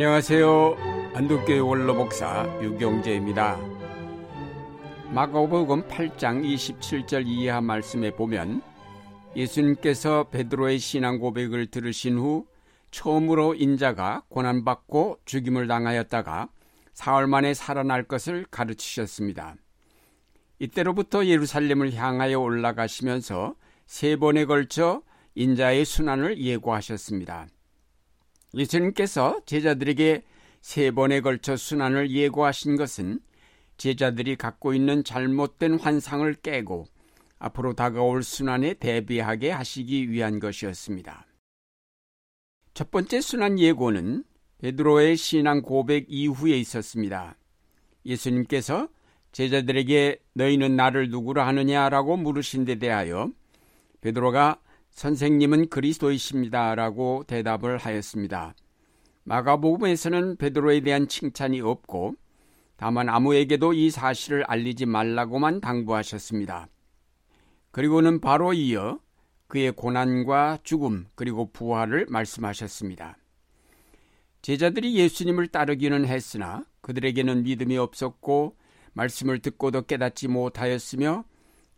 안녕하세요. 안동교회 원로목사 유경재입니다. 마가복음 8장 27절 이하 말씀에 보면 예수님께서 베드로의 신앙 고백을 들으신 후 처음으로 인자가 고난받고 죽임을 당하였다가 사흘 만에 살아날 것을 가르치셨습니다. 이때로부터 예루살렘을 향하여 올라가시면서 세 번에 걸쳐 인자의 순환을 예고하셨습니다. 예수님께서 제자들에게 세 번에 걸쳐 순환을 예고하신 것은 제자들이 갖고 있는 잘못된 환상을 깨고 앞으로 다가올 순환에 대비하게 하시기 위한 것이었습니다. 첫 번째 순환 예고는 베드로의 신앙 고백 이후에 있었습니다. 예수님께서 제자들에게 너희는 나를 누구로 하느냐라고 물으신 데 대하여 베드로가 선생님은 그리스도이십니다라고 대답을 하였습니다. 마가복음에서는 베드로에 대한 칭찬이 없고 다만 아무에게도 이 사실을 알리지 말라고만 당부하셨습니다. 그리고는 바로 이어 그의 고난과 죽음 그리고 부활을 말씀하셨습니다. 제자들이 예수님을 따르기는 했으나 그들에게는 믿음이 없었고 말씀을 듣고도 깨닫지 못하였으며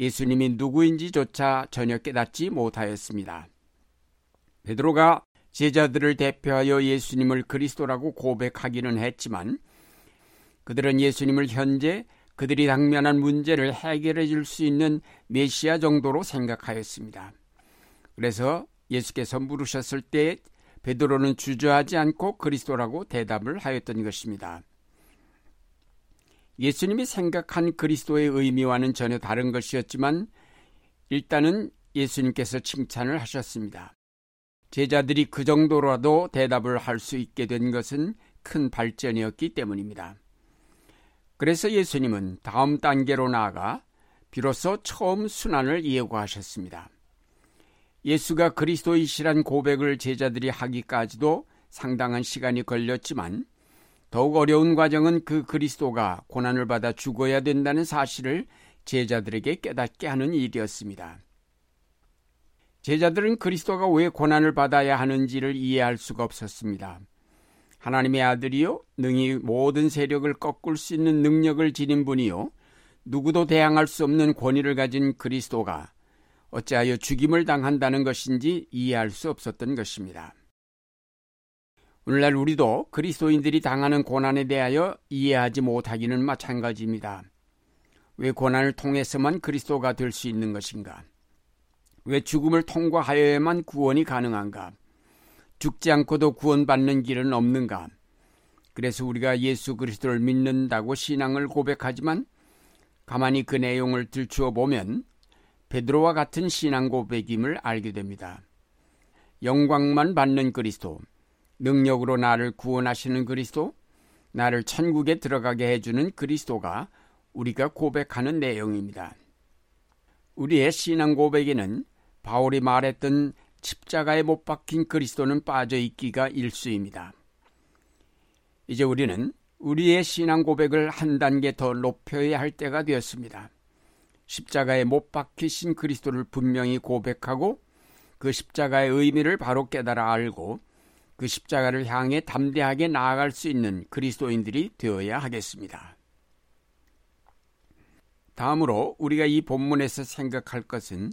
예수님이 누구인지조차 전혀 깨닫지 못하였습니다. 베드로가 제자들을 대표하여 예수님을 그리스도라고 고백하기는 했지만 그들은 예수님을 현재 그들이 당면한 문제를 해결해 줄 수 있는 메시아 정도로 생각하였습니다. 그래서 예수께서 물으셨을 때 베드로는 주저하지 않고 그리스도라고 대답을 하였던 것입니다. 예수님이 생각한 그리스도의 의미와는 전혀 다른 것이었지만 일단은 예수님께서 칭찬을 하셨습니다. 제자들이 그 정도라도 대답을 할 수 있게 된 것은 큰 발전이었기 때문입니다. 그래서 예수님은 다음 단계로 나아가 비로소 처음 순환을 예고하셨습니다. 예수가 그리스도이시란 고백을 제자들이 하기까지도 상당한 시간이 걸렸지만 더욱 어려운 과정은 그 그리스도가 고난을 받아 죽어야 된다는 사실을 제자들에게 깨닫게 하는 일이었습니다. 제자들은 그리스도가 왜 고난을 받아야 하는지를 이해할 수가 없었습니다. 하나님의 아들이요, 능히 모든 세력을 꺾을 수 있는 능력을 지닌 분이요, 누구도 대항할 수 없는 권위를 가진 그리스도가 어찌하여 죽임을 당한다는 것인지 이해할 수 없었던 것입니다. 오늘날 우리도 그리스도인들이 당하는 고난에 대하여 이해하지 못하기는 마찬가지입니다. 왜 고난을 통해서만 그리스도가 될 수 있는 것인가? 왜 죽음을 통과하여야만 구원이 가능한가? 죽지 않고도 구원받는 길은 없는가? 그래서 우리가 예수 그리스도를 믿는다고 신앙을 고백하지만 가만히 그 내용을 들추어 보면 베드로와 같은 신앙 고백임을 알게 됩니다. 영광만 받는 그리스도, 능력으로 나를 구원하시는 그리스도, 나를 천국에 들어가게 해주는 그리스도가 우리가 고백하는 내용입니다. 우리의 신앙 고백에는 바울이 말했던 십자가에 못 박힌 그리스도는 빠져 있기가 일수입니다. 이제 우리는 우리의 신앙 고백을 한 단계 더 높여야 할 때가 되었습니다. 십자가에 못 박히신 그리스도를 분명히 고백하고 그 십자가의 의미를 바로 깨달아 알고 그 십자가를 향해 담대하게 나아갈 수 있는 그리스도인들이 되어야 하겠습니다. 다음으로 우리가 이 본문에서 생각할 것은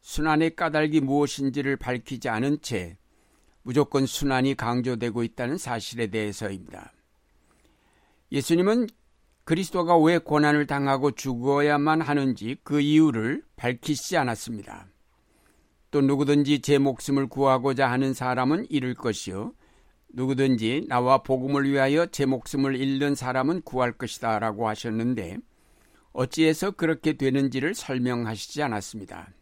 순환의 까닭이 무엇인지를 밝히지 않은 채 무조건 순환이 강조되고 있다는 사실에 대해서입니다. 예수님은 그리스도가 왜 고난을 당하고 죽어야만 하는지 그 이유를 밝히지 않았습니다. 또 누구든지 제 목숨을 구하고자 하는 사람은 잃을 것이요. 누구든지 나와 복음을 위하여 제 목숨을 잃는 사람은 구할 것이다 라고 하셨는데 어찌해서 그렇게 되는지를 설명하시지 않았습니다.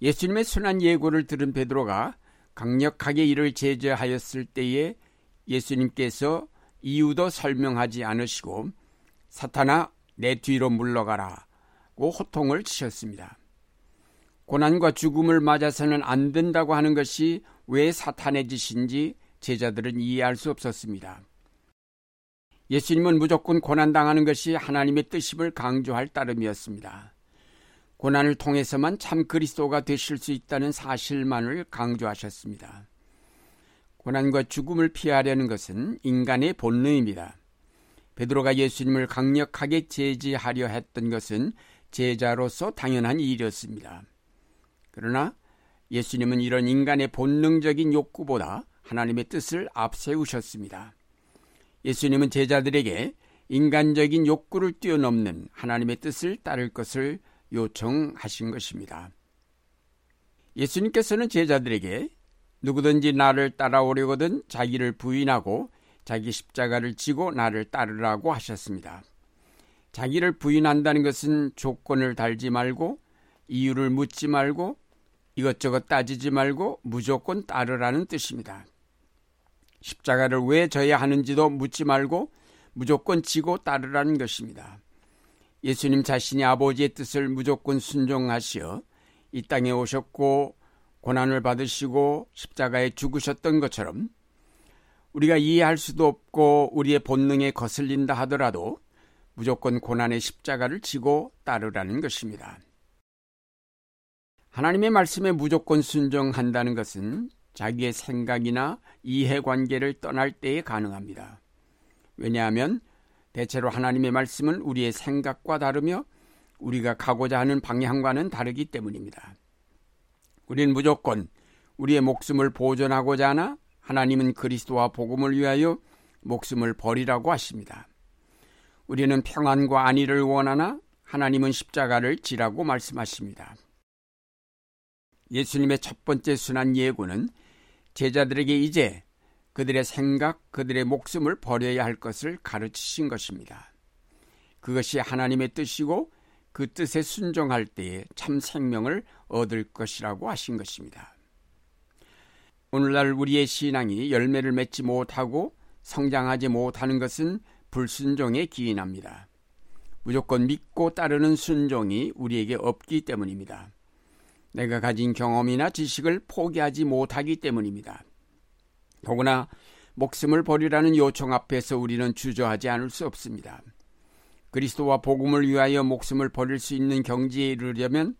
예수님의 순한 예고를 들은 베드로가 강력하게 이를 제재하였을 때에 예수님께서 이유도 설명하지 않으시고 사탄아 내 뒤로 물러가라고 호통을 치셨습니다. 고난과 죽음을 맞아서는 안 된다고 하는 것이 왜 사탄의 짓인지 제자들은 이해할 수 없었습니다. 예수님은 무조건 고난당하는 것이 하나님의 뜻임을 강조할 따름이었습니다. 고난을 통해서만 참 그리스도가 되실 수 있다는 사실만을 강조하셨습니다. 고난과 죽음을 피하려는 것은 인간의 본능입니다. 베드로가 예수님을 강력하게 제지하려 했던 것은 제자로서 당연한 일이었습니다. 그러나 예수님은 이런 인간의 본능적인 욕구보다 하나님의 뜻을 앞세우셨습니다. 예수님은 제자들에게 인간적인 욕구를 뛰어넘는 하나님의 뜻을 따를 것을 요청하신 것입니다. 예수님께서는 제자들에게 누구든지 나를 따라오려거든 자기를 부인하고 자기 십자가를 지고 나를 따르라고 하셨습니다. 자기를 부인한다는 것은 조건을 달지 말고 이유를 묻지 말고 이것저것 따지지 말고 무조건 따르라는 뜻입니다. 십자가를 왜 져야 하는지도 묻지 말고 무조건 지고 따르라는 것입니다. 예수님 자신이 아버지의 뜻을 무조건 순종하시어 이 땅에 오셨고 고난을 받으시고 십자가에 죽으셨던 것처럼 우리가 이해할 수도 없고 우리의 본능에 거슬린다 하더라도 무조건 고난의 십자가를 지고 따르라는 것입니다. 하나님의 말씀에 무조건 순종한다는 것은 자기의 생각이나 이해관계를 떠날 때에 가능합니다. 왜냐하면 대체로 하나님의 말씀은 우리의 생각과 다르며 우리가 가고자 하는 방향과는 다르기 때문입니다. 우리는 무조건 우리의 목숨을 보존하고자 하나 하나님은 그리스도와 복음을 위하여 목숨을 버리라고 하십니다. 우리는 평안과 안위를 원하나 하나님은 십자가를 지라고 말씀하십니다. 예수님의 첫 번째 순환 예고는 제자들에게 이제 그들의 생각, 그들의 목숨을 버려야 할 것을 가르치신 것입니다. 그것이 하나님의 뜻이고 그 뜻에 순종할 때에 참 생명을 얻을 것이라고 하신 것입니다. 오늘날 우리의 신앙이 열매를 맺지 못하고 성장하지 못하는 것은 불순종에 기인합니다. 무조건 믿고 따르는 순종이 우리에게 없기 때문입니다. 내가 가진 경험이나 지식을 포기하지 못하기 때문입니다. 더구나 목숨을 버리라는 요청 앞에서 우리는 주저하지 않을 수 없습니다. 그리스도와 복음을 위하여 목숨을 버릴 수 있는 경지에 이르려면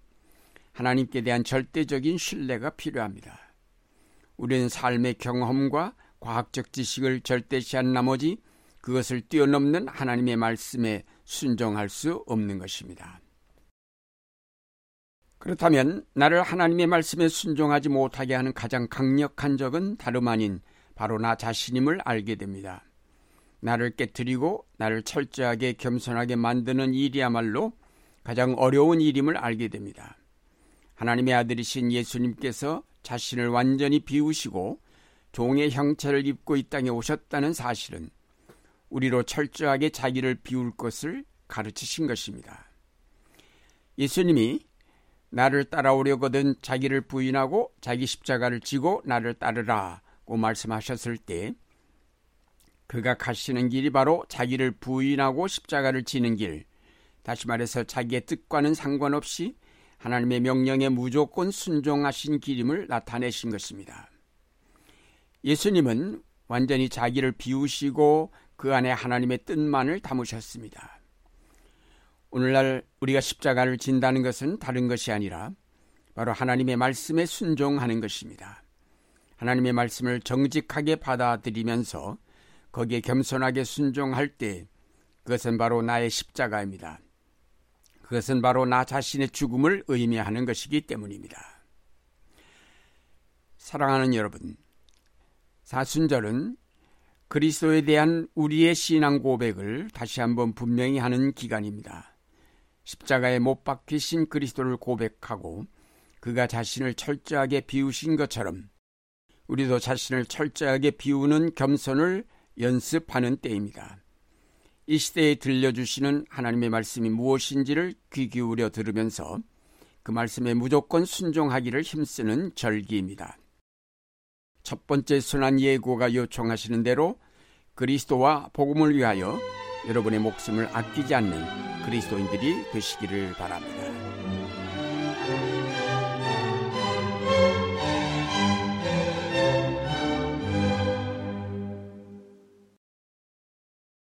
하나님께 대한 절대적인 신뢰가 필요합니다. 우리는 삶의 경험과 과학적 지식을 절대시한 나머지 그것을 뛰어넘는 하나님의 말씀에 순종할 수 없는 것입니다. 그렇다면 나를 하나님의 말씀에 순종하지 못하게 하는 가장 강력한 적은 다름 아닌 바로 나 자신임을 알게 됩니다. 나를 깨뜨리고 나를 철저하게 겸손하게 만드는 일이야말로 가장 어려운 일임을 알게 됩니다. 하나님의 아들이신 예수님께서 자신을 완전히 비우시고 종의 형체를 입고 이 땅에 오셨다는 사실은 우리로 철저하게 자기를 비울 것을 가르치신 것입니다. 예수님이 나를 따라오려거든 자기를 부인하고 자기 십자가를 지고 나를 따르라고 말씀하셨을 때 그가 가시는 길이 바로 자기를 부인하고 십자가를 지는 길, 다시 말해서 자기의 뜻과는 상관없이 하나님의 명령에 무조건 순종하신 길임을 나타내신 것입니다. 예수님은 완전히 자기를 비우시고 그 안에 하나님의 뜻만을 담으셨습니다. 오늘날 우리가 십자가를 진다는 것은 다른 것이 아니라 바로 하나님의 말씀에 순종하는 것입니다. 하나님의 말씀을 정직하게 받아들이면서 거기에 겸손하게 순종할 때 그것은 바로 나의 십자가입니다. 그것은 바로 나 자신의 죽음을 의미하는 것이기 때문입니다. 사랑하는 여러분, 사순절은 그리스도에 대한 우리의 신앙 고백을 다시 한번 분명히 하는 기간입니다. 십자가에 못 박히신 그리스도를 고백하고 그가 자신을 철저하게 비우신 것처럼 우리도 자신을 철저하게 비우는 겸손을 연습하는 때입니다. 이 시대에 들려주시는 하나님의 말씀이 무엇인지를 귀 기울여 들으면서 그 말씀에 무조건 순종하기를 힘쓰는 절기입니다. 첫 번째 순환 예고가 요청하시는 대로 그리스도와 복음을 위하여 여러분의 목숨을 아끼지 않는 그리스도인들이 되시기를 바랍니다.